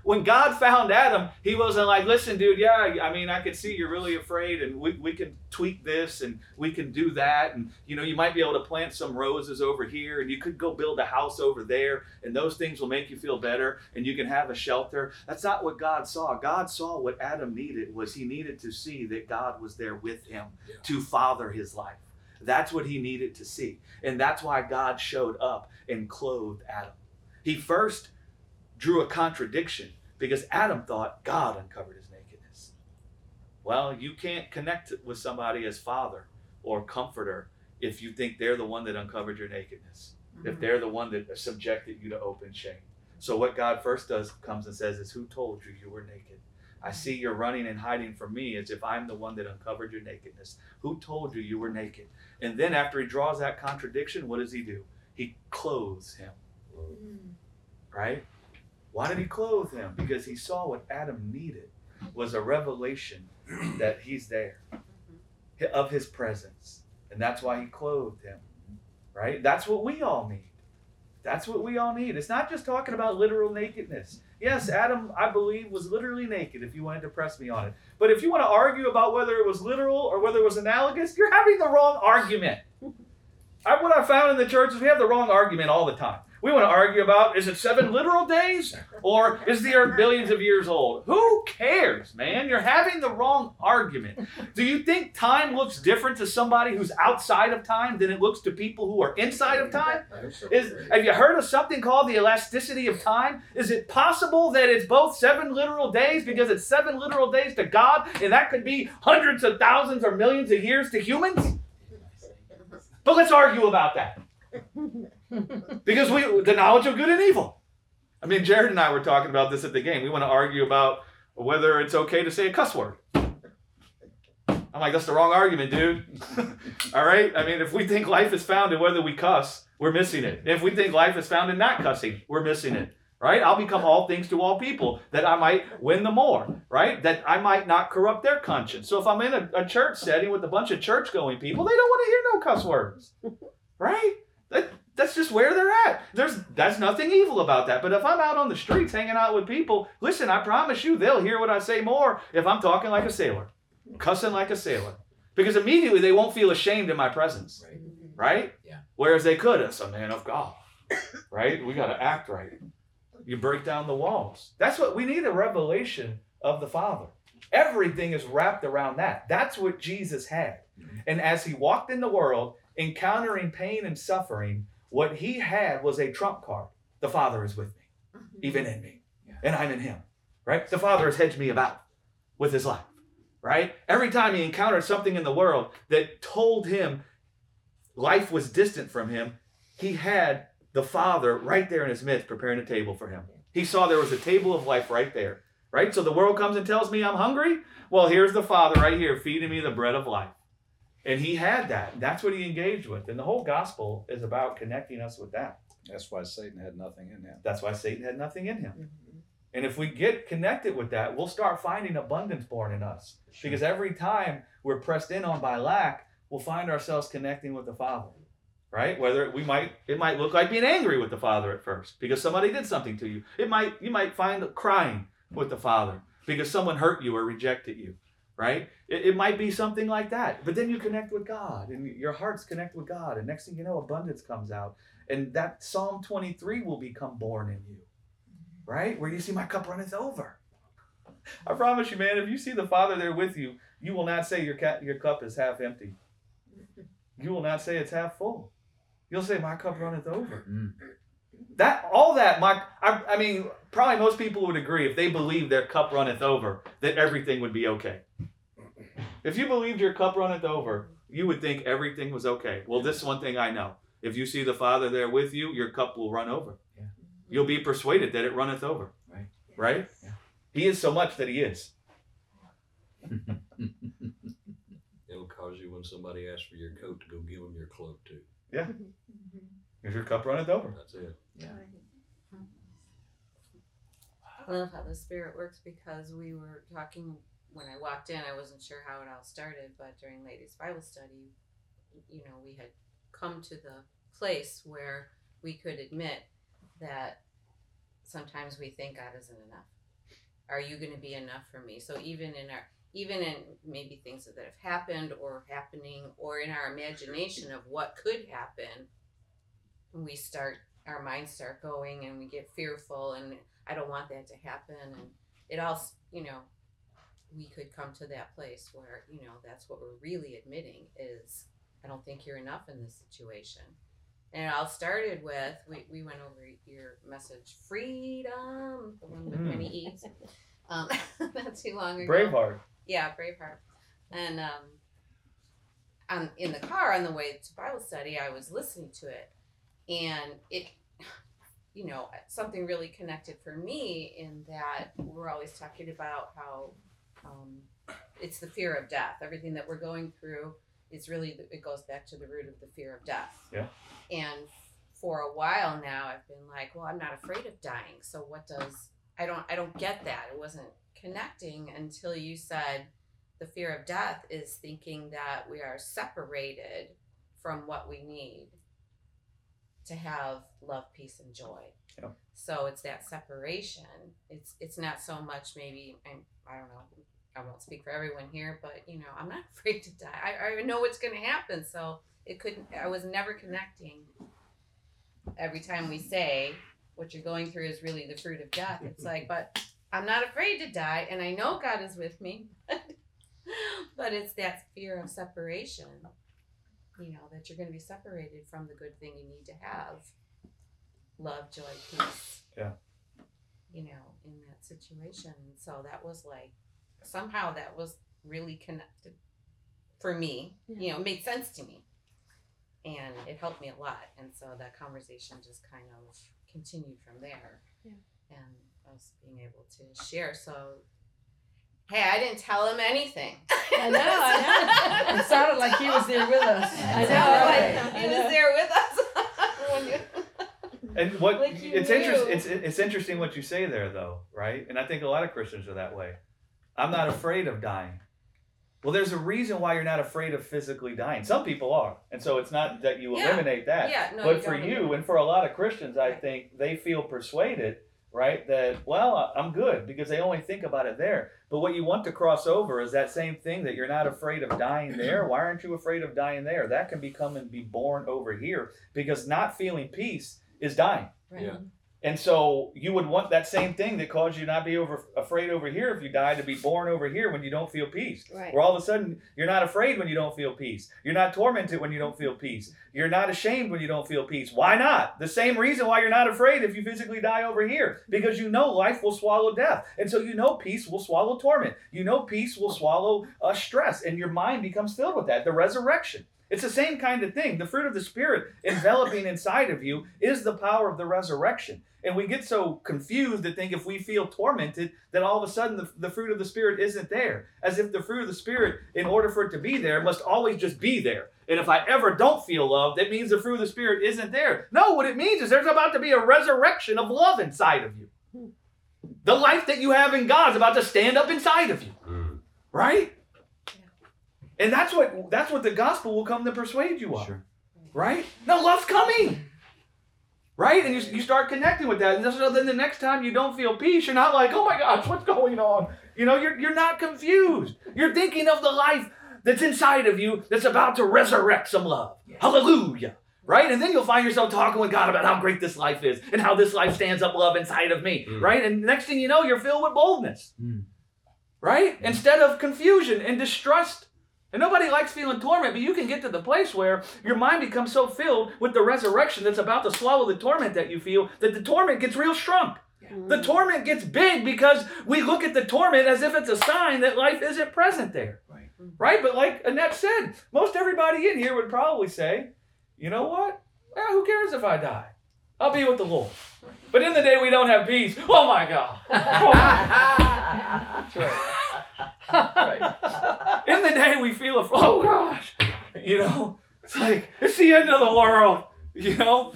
When God found Adam, he wasn't like, listen, dude, yeah, I mean, I could see you're really afraid, and we, we can tweak this and we can do that. And, you know, you might be able to plant some roses over here, and you could go build a house over there, and those things will make you feel better, and you can have a shelter. That's not what God saw. God saw what Adam needed was he needed to see that God was there with him Yeah. to father his life. That's what he needed to see. And that's why God showed up and clothed Adam. He first drew a contradiction because Adam thought God uncovered his nakedness. Well, you can't connect with somebody as father or comforter if you think they're the one that uncovered your nakedness, if mm-hmm. they're the one that subjected you to open shame. So, what God first does comes and says is, Who told you you were naked? I mm-hmm. see you're running and hiding from me as if I'm the one that uncovered your nakedness. Who told you you were naked? And then, after he draws that contradiction, what does he do? He clothes him mm-hmm. right? Why did he clothe him? Because he saw what Adam needed was a revelation that he's there mm-hmm. of his presence. And that's why he clothed him. Right? That's what we all need. That's what we all need. It's not just talking about literal nakedness. Yes, Adam, I believe, was literally naked if you wanted to press me on it. But if you want to argue about whether it was literal or whether it was analogous, you're having the wrong argument. I, what I found in the church is we have the wrong argument all the time. We want to argue about is it seven literal days or is the earth billions of years old? Who cares, man? You're having the wrong argument. Do you think time looks different to somebody who's outside of time than it looks to people who are inside of time? Is have you heard of something called the elasticity of time? Is it possible that it's both seven literal days because it's seven literal days to God and that could be hundreds of thousands or millions of years to humans? But let's argue about that. Because we the knowledge of good and evil. I mean, Jared and I were talking about this at the game. We want to argue about whether it's okay to say a cuss word. I'm like, that's the wrong argument, dude. All right? I mean, if we think life is found in whether we cuss, we're missing it. If we think life is found in not cussing, we're missing it. right? I'll become all things to all people that I might win the more, right? That I might not corrupt their conscience. So if I'm in a, a church setting with a bunch of church going people, they don't want to hear no cuss words, right? That, that's just where they're at. There's that's nothing evil about that. But if I'm out on the streets hanging out with people, listen, I promise you they'll hear what I say more if I'm talking like a sailor, cussing like a sailor. Because immediately they won't feel ashamed in my presence. Right. Right? Yeah. Whereas they could as a man of God. Right? We gotta act right. You break down the walls. That's what we need a revelation of the Father. Everything is wrapped around that. That's what Jesus had. Mm-hmm. And as he walked in the world, encountering pain and suffering, what he had was a trump card. The Father is with me, mm-hmm. even in me, and I'm in him. Right? The Father has hedged me about with his life. Right? Every time he encountered something in the world that told him life was distant from him, he had the Father right there in his midst preparing a table for him. He saw there was a table of life right there. Right? So the world comes and tells me I'm hungry. Well, here's the Father right here feeding me the bread of life. And he had that. That's what he engaged with. And the whole gospel is about connecting us with that. That's why Satan had nothing in him. That's why Satan had nothing in him. Mm-hmm. And if we get connected with that, we'll start finding abundance born in us. Because every time we're pressed in on by lack, we'll find ourselves connecting with the Father. Right? Whether we might it might look like being angry with the Father at first because somebody did something to you. It might you might find crying with the Father because someone hurt you or rejected you. Right? It, it might be something like that. But then you connect with God and your hearts connect with God. And next thing you know, abundance comes out. And that Psalm 23 will become born in you right? Where you see my cup runneth over. I promise you, man, if you see the Father there with you, you will not say your cat your cup is half empty. You will not say it's half full. You'll say my cup runneth over. Mm. That all that my I, I mean probably most people would agree if they believe their cup runneth over that everything would be okay. If you believed your cup runneth over, you would think everything was okay. Well, this is one thing I know. If you see the Father there with you, your cup will run over. Yeah. You'll be persuaded that it runneth over. Right. Right? Yeah. He is so much that he is. It'll cause you when somebody asks for your coat to go give them your cloak too. Yeah. Mm-hmm. If your cup runneth over. That's it. Yeah. I love how the spirit works because we were talking when I walked in. I wasn't sure how it all started, but during ladies' Bible study, you know, we had come to the place where we could admit that sometimes we think God isn't enough. Are you going to be enough for me? So even in our even in maybe things that have happened or happening or in our imagination of what could happen, we start our minds start going and we get fearful and I don't want that to happen. And it all, you know, we could come to that place where, you know, that's what we're really admitting is, I don't think you're enough in this situation. And it all started with, we, we went over your message, freedom, the one with Mm. many E's, um, not too long ago. Braveheart. Yeah, Braveheart. And um, on in the car on the way to Bible study, I was listening to it, and it, you know, something really connected for me in that we're always talking about how um, it's the fear of death. Everything that we're going through is really it goes back to the root of the fear of death. Yeah. And for a while now, I've been like, well, I'm not afraid of dying. So what does I don't I don't get that. It wasn't connecting until you said the fear of death is thinking that we are separated from what we need to have love, peace, and joy. Yeah. So it's that separation. It's it's not so much maybe I'm I don't know. I won't speak for everyone here, but you know I'm not afraid to die. I, I know what's going to happen, so it couldn't. I was never connecting. Every time we say what you're going through is really the fruit of death, it's like, but I'm not afraid to die, and I know God is with me. but it's that fear of separation, you know, that you're going to be separated from the good thing you need to have love, joy, peace. Yeah. You know, in that situation. And so that was like, somehow that was really connected for me. You know, it made sense to me. And it helped me a lot. And so that conversation just kind of continued from there. Yeah. And us being able to share. So, hey, I didn't tell him anything. I know, I know. It sounded like he was there with us. I I know, know, like right. he was there with us. And what Like it's interesting. It's it's interesting what you say there, though, right? And I think a lot of Christians are that way. I'm not afraid of dying. Well, there's a reason why you're not afraid of physically dying. Some people are, and so it's not that you Yeah. eliminate that. Yeah, no. but you for you know. and for a lot of Christians, I Right. think they feel persuaded, right, that well, I- I'm good because they only think about it there. But what you want to cross over is that same thing that you're not afraid of dying there. Why aren't you afraid of dying there? That can become and be born over here because not feeling peace is dying. Right. Yeah. And so you would want that same thing that caused you not to be over afraid over here if you die to be born over here when you don't feel peace. Right. Where all of a sudden you're not afraid when you don't feel peace. You're not tormented when you don't feel peace. You're not ashamed when you don't feel peace. Why not? The same reason why you're not afraid if you physically die over here. Because you know life will swallow death. And so you know peace will swallow torment. You know peace will swallow uh, stress. And your mind becomes filled with that. The resurrection. It's the same kind of thing. The fruit of the Spirit enveloping inside of you is the power of the resurrection. And we get so confused to think if we feel tormented, that all of a sudden the, the fruit of the Spirit isn't there. As if the fruit of the Spirit, in order for it to be there, must always just be there. And if I ever don't feel love, that means the fruit of the Spirit isn't there. No, what it means is there's about to be a resurrection of love inside of you. The life that you have in God is about to stand up inside of you. Mm. Right? And that's what that's what the gospel will come to persuade you of. Sure. Right? No, love's coming. Right? And you, you start connecting with that. And so then the next time you don't feel peace, you're not like, oh my gosh, what's going on? You know, you're, you're not confused. You're thinking of the life that's inside of you that's about to resurrect some love. Hallelujah. Right? And then you'll find yourself talking with God about how great this life is and how this life stands up love inside of me. Mm. Right? And next thing you know, you're filled with boldness. Mm. Right? Instead of confusion and distrust. And nobody likes feeling torment, but you can get to the place where your mind becomes so filled with the resurrection that's about to swallow the torment that you feel that the torment gets real shrunk. The torment gets big because we look at the torment as if it's a sign that life isn't present there. Right. Mm-hmm. Right? But like Annette said, most everybody in here would probably say, you know what? Well, who cares if I die? I'll be with the Lord. But in the day we don't have peace, oh my God. Oh that's right. Right. In the day we feel, a, oh gosh, you know, it's like, it's the end of the world, you know?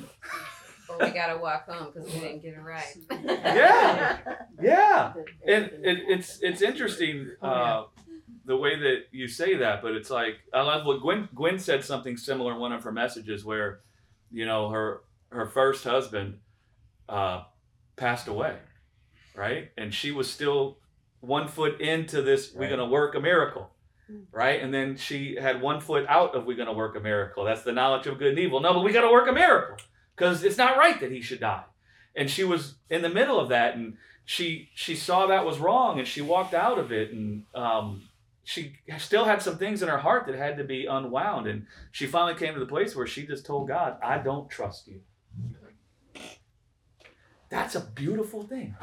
Or we gotta walk home because we didn't get a ride. Yeah. Yeah. and it, it's it's interesting uh, the way that you say that, but it's like I love what Gwen Gwen said something similar in one of her messages where, you know, her her first husband uh, passed away, right, and she was still one foot into this. We're gonna work a miracle. Right, and then she had one foot out of we're gonna work a miracle. That's the knowledge of good and evil. No, but we gotta work a miracle because it's not right that he should die. And she was in the middle of that, and she she saw that was wrong and she walked out of it and um, she still had some things in her heart that had to be unwound and she finally came to the place where she just told god i don't trust you that's a beautiful thing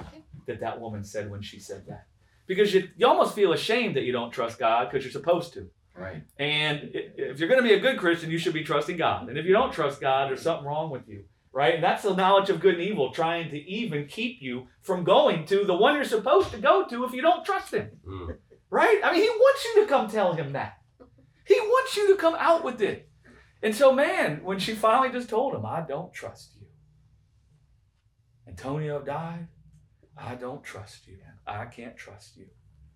that that woman said when she said that because you, you almost feel ashamed that you don't trust god because you're supposed to Right. and if you're going to be a good Christian, you should be trusting God. And if you don't trust God, there's something wrong with you, right? And that's the knowledge of good and evil, trying to even keep you from going to the one you're supposed to go to if you don't trust Him, Mm. right? I mean, He wants you to come tell Him that. He wants you to come out with it. And so, man, when she finally just told him, I don't trust you. Antonio died. I don't trust you. I can't trust you.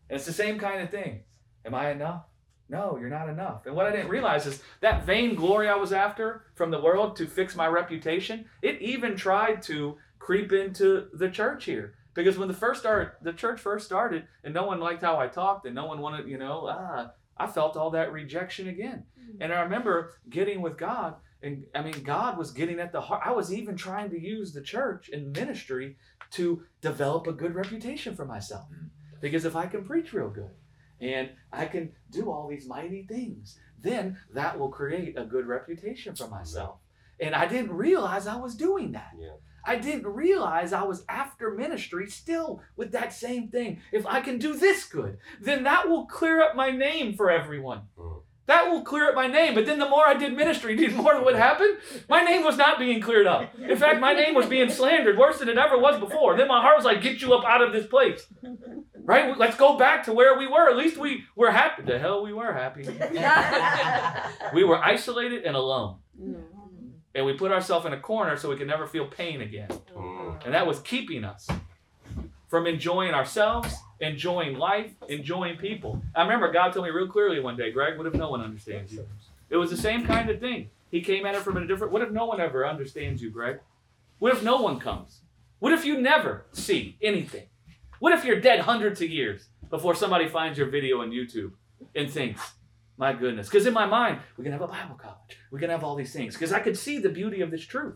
And it's the same kind of thing. Am I enough? No, you're not enough. And what I didn't realize is that vain glory I was after from the world to fix my reputation, it even tried to creep into the church here. Because when the first start, the church first started, and no one liked how I talked, and no one wanted, you know, ah, I felt all that rejection again. And I remember getting with God, and I mean, God was getting at the heart. I was even trying to use the church and ministry to develop a good reputation for myself. Because if I can preach real good, and I can do all these mighty things, then that will create a good reputation for myself. And I didn't realize I was doing that. Yeah. I didn't realize I was after ministry still with that same thing. If I can do this good, then that will clear up my name for everyone. Mm. That will clear up my name. But then the more I did ministry, the more what happened? My name was not being cleared up. In fact, my name was being slandered worse than it ever was before. Then my heart was like, get you up out of this place. Right? Let's go back to where we were. At least we were happy. The hell we were happy. We were isolated and alone. Mm. and we put ourselves in a corner so we could never feel pain again. Mm. And that was keeping us from enjoying ourselves, enjoying life, enjoying people. I remember God told me real clearly one day, Greg, what if no one understands you? It was the same kind of thing. He came at it from a different. What if no one ever understands you, Greg? What if no one comes? What if you never see anything? What if you're dead hundreds of years before somebody finds your video on YouTube and thinks, my goodness? Because in my mind, we can have a Bible college. We can have all these things. Because I could see the beauty of this truth.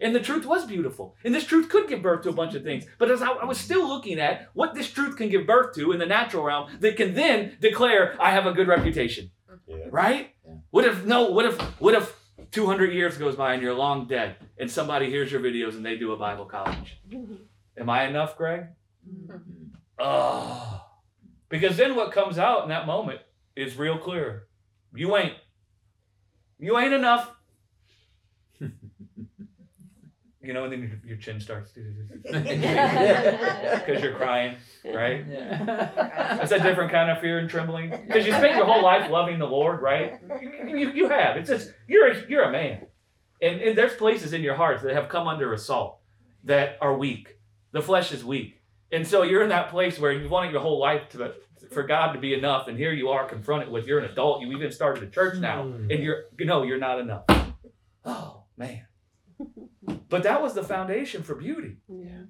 And the truth was beautiful. And this truth could give birth to a bunch of things. But as I, I was still looking at what this truth can give birth to in the natural realm that can then declare I have a good reputation. Yeah. Right? Yeah. What if no, what if what if 200 years goes by and you're long dead and somebody hears your videos and they do a Bible college? Mm-hmm. Am I enough, Greg? Oh. Because then what comes out in that moment is real clear. You ain't. You ain't enough. You know, and then your, your chin starts to because you're crying, right? That's a different kind of fear and trembling. Because you spent your whole life loving the Lord, right? You, you, you have. It's just you're a, you're a man, and, and there's places in your heart that have come under assault that are weak. The flesh is weak, and so you're in that place where you wanted your whole life to for God to be enough, and here you are confronted with you're an adult. You even started a church now, hmm. and you're you know you're not enough. Oh man. But that was the foundation for beauty. Yeah.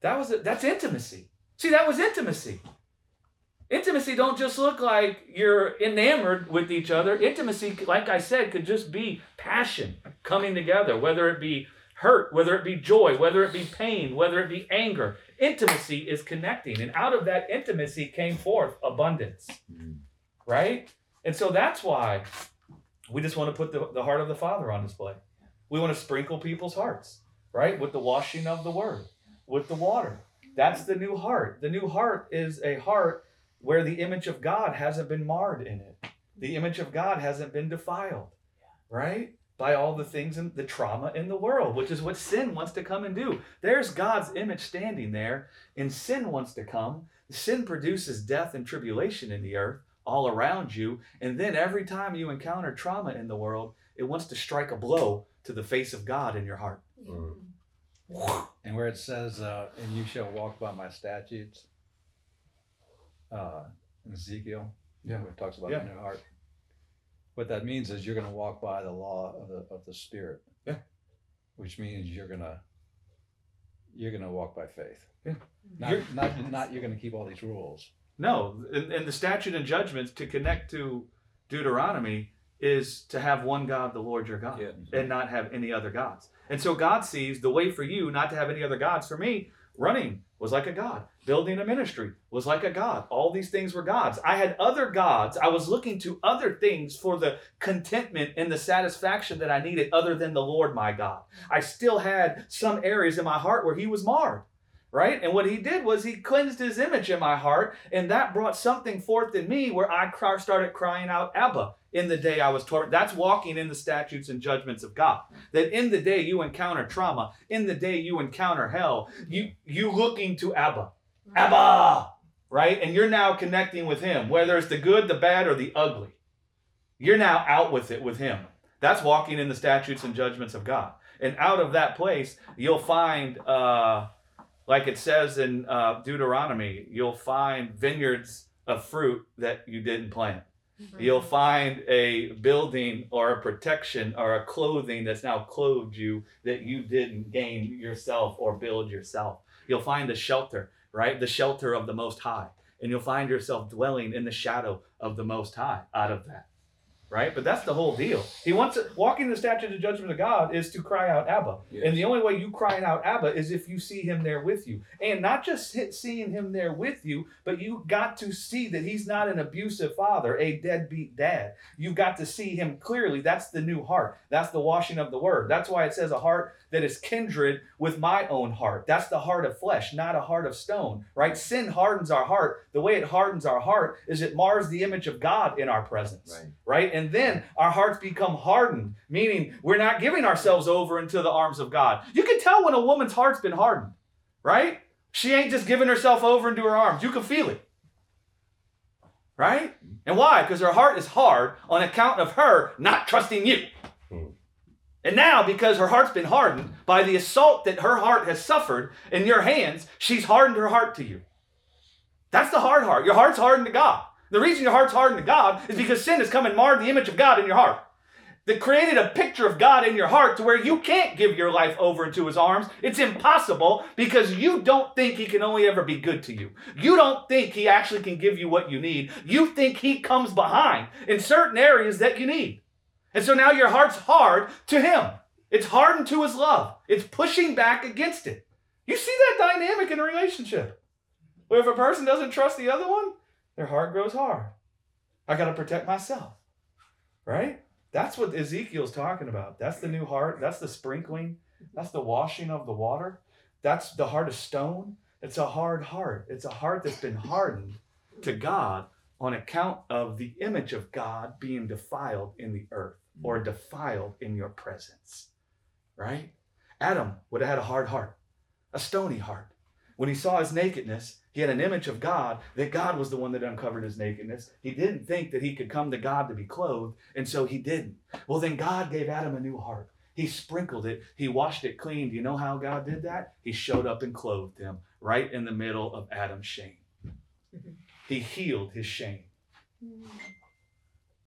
That was that's intimacy. See, that was intimacy. Intimacy don't just look like you're enamored with each other. Intimacy, like I said, could just be passion coming together, whether it be hurt, whether it be joy, whether it be pain, whether it be anger. Intimacy is connecting, and out of that intimacy came forth abundance. Mm. Right? And so that's why we just want to put the, the heart of the Father on display. We want to sprinkle people's hearts, right? With the washing of the word, with the water. That's the new heart. The new heart is a heart where the image of God hasn't been marred in it. The image of God hasn't been defiled, right? By all the things and the trauma in the world, which is what sin wants to come and do. There's God's image standing there, and sin wants to come. Sin produces death and tribulation in the earth all around you. And then every time you encounter trauma in the world, it wants to strike a blow to the face of God in your heart. And where it says, uh, and you shall walk by my statutes, uh, in Ezekiel, Yeah. where it talks about Yeah. the new heart. What that means is you're going to walk by the law of the of the Spirit. Yeah. Which means you're gonna you're gonna walk by faith. Yeah. Not You're- not not you're gonna keep all these rules. No, and, and the statute and judgments to connect to Deuteronomy is to have one God, the Lord your God, Yeah. and not have any other gods. And so God sees the way for you not to have any other gods. For me, running was like a God, building a ministry was like a God. All these things were gods. I had other gods. I was looking to other things for the contentment and the satisfaction that I needed other than the Lord my God. I still had some areas in my heart where He was marred. Right? And what he did was he cleansed his image in my heart, and that brought something forth in me where I cr- started crying out, Abba, in the day I was tormented. That's walking in the statutes and judgments of God. That in the day you encounter trauma, in the day you encounter hell, you you looking to Abba. Abba! Right? And you're now connecting with him, whether it's the good, the bad, or the ugly. You're now out with it with him. That's walking in the statutes and judgments of God. And out of that place, you'll find uh like it says in uh, Deuteronomy, you'll find vineyards of fruit that you didn't plant. You'll find a building or a protection or a clothing that's now clothed you that you didn't gain yourself or build yourself. You'll find a shelter, right? The shelter of the Most High. And you'll find yourself dwelling in the shadow of the Most High out of that. Right? But that's the whole deal. He wants to, walking the statute and judgment of God is to cry out Abba. Yes. And the only way you crying out Abba is if you see him there with you. And not just hit- seeing him there with you, but you got to see that he's not an abusive father, a deadbeat dad. You've got to see him clearly. That's the new heart. That's the washing of the word. That's why it says a heart that is kindred with my own heart. That's the heart of flesh, not a heart of stone, right? Sin hardens our heart. The way it hardens our heart is it mars the image of God in our presence Right. right? And then our hearts become hardened, meaning we're not giving ourselves over into the arms of God. You can tell when a woman's heart's been hardened, right? She ain't just giving herself over into her arms. You can feel it, right? And why? Because her heart is hard on account of her not trusting you. And now, because her heart's been hardened by the assault that her heart has suffered in your hands, she's hardened her heart to you. That's the hard heart. Your heart's hardened to God. The reason your heart's hardened to God is because sin has come and marred the image of God in your heart. That created a picture of God in your heart to where you can't give your life over into his arms. It's impossible because you don't think he can only ever be good to you. You don't think he actually can give you what you need. You think he comes behind in certain areas that you need. And so now your heart's hard to him. It's hardened to his love. It's pushing back against it. You see that dynamic in a relationship. Where if a person doesn't trust the other one, their heart grows hard. I got to protect myself. Right? That's what Ezekiel's talking about. That's the new heart. That's the sprinkling. That's the washing of the water. That's the heart of stone. It's a hard heart. It's a heart that's been hardened to God on account of the image of God being defiled in the earth or mm. defiled in your presence. Right? Adam would have had a hard heart, a stony heart. When he saw his nakedness, he had an image of God that God was the one that uncovered his nakedness. He didn't think that he could come to God to be clothed, and so he didn't. Well, then God gave Adam a new heart. He sprinkled it, he washed it clean. Do you know how God did that? He showed up and clothed him right in the middle of Adam's shame. He healed his shame. Mm.